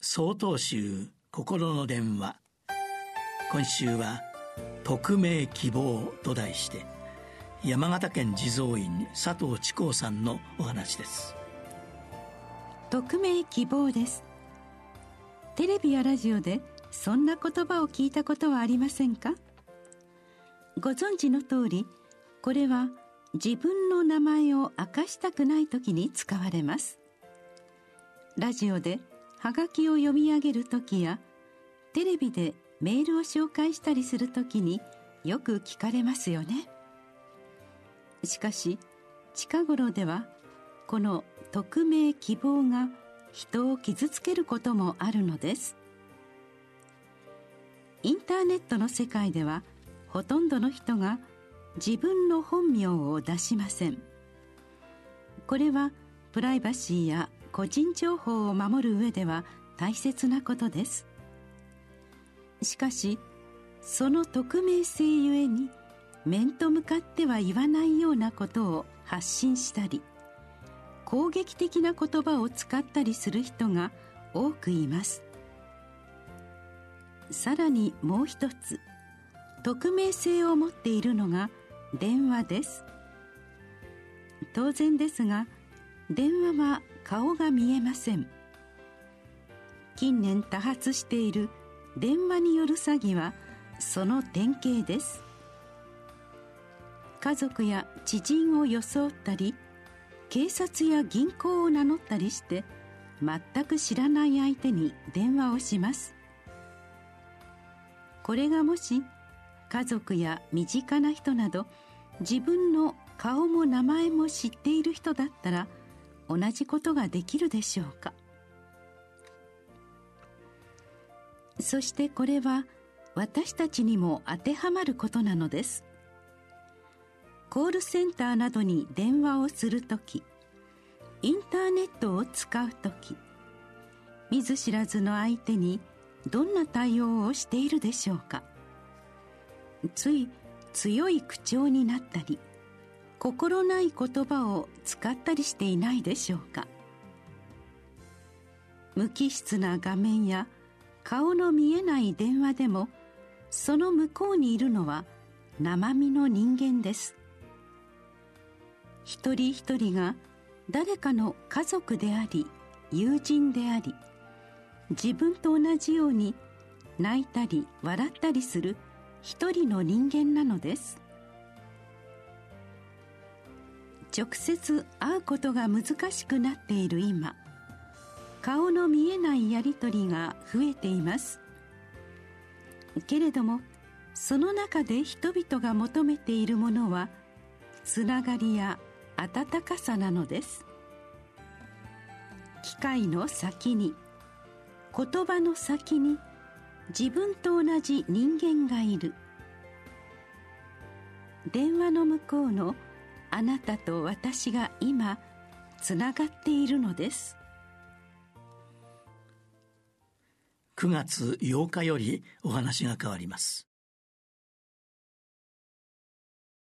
総統集心の電話。今週は「匿名希望」と題して山形県地蔵院佐藤智光さんのお話です。匿名希望です。テレビやラジオでそんな言葉を聞いたことはありませんか？ご存知の通りこれは自分の名前を明かしたくない時に使われます。ラジオではがきを読み上げる時やテレビでメールを紹介したりする時によく聞かれますよね。しかし近頃ではこの匿名希望が人を傷つけることもあるのです。インターネットの世界ではほとんどの人が自分の本名を出しません。これはプライバシーや個人情報を守る上では大切なことです。しかしその匿名性ゆえに面と向かっては言わないようなことを発信したり攻撃的な言葉を使ったりする人が多くいます。さらにもう一つ匿名性を持っているのが電話です。当然ですが電話は顔が見えません。近年多発している電話による詐欺はその典型です。家族や知人を装ったり警察や銀行を名乗ったりして全く知らない相手に電話をします。これがもし家族や身近な人など自分の顔も名前も知っている人だったら同じことができるでしょうか？そしてこれは私たちにも当てはまることなのです。コールセンターなどに電話をするときインターネットを使うとき見ず知らずの相手にどんな対応をしているでしょうか？つい強い口調になったり心ない言葉を使ったりしていないでしょうか？無機質な画面や顔の見えない電話でもその向こうにいるのは生身の人間です。一人一人が誰かの家族であり友人であり自分と同じように泣いたり笑ったりする一人の人間なのです。直接会うことが難しくなっている今。顔の見えないやり取りが増えています。けれどもその中で人々が求めているものはつながりや温かさなのです。機械の先に言葉の先に自分と同じ人間がいる。電話の向こうのあなたと私が今つながっているのです。9月8日よりお話が変わります。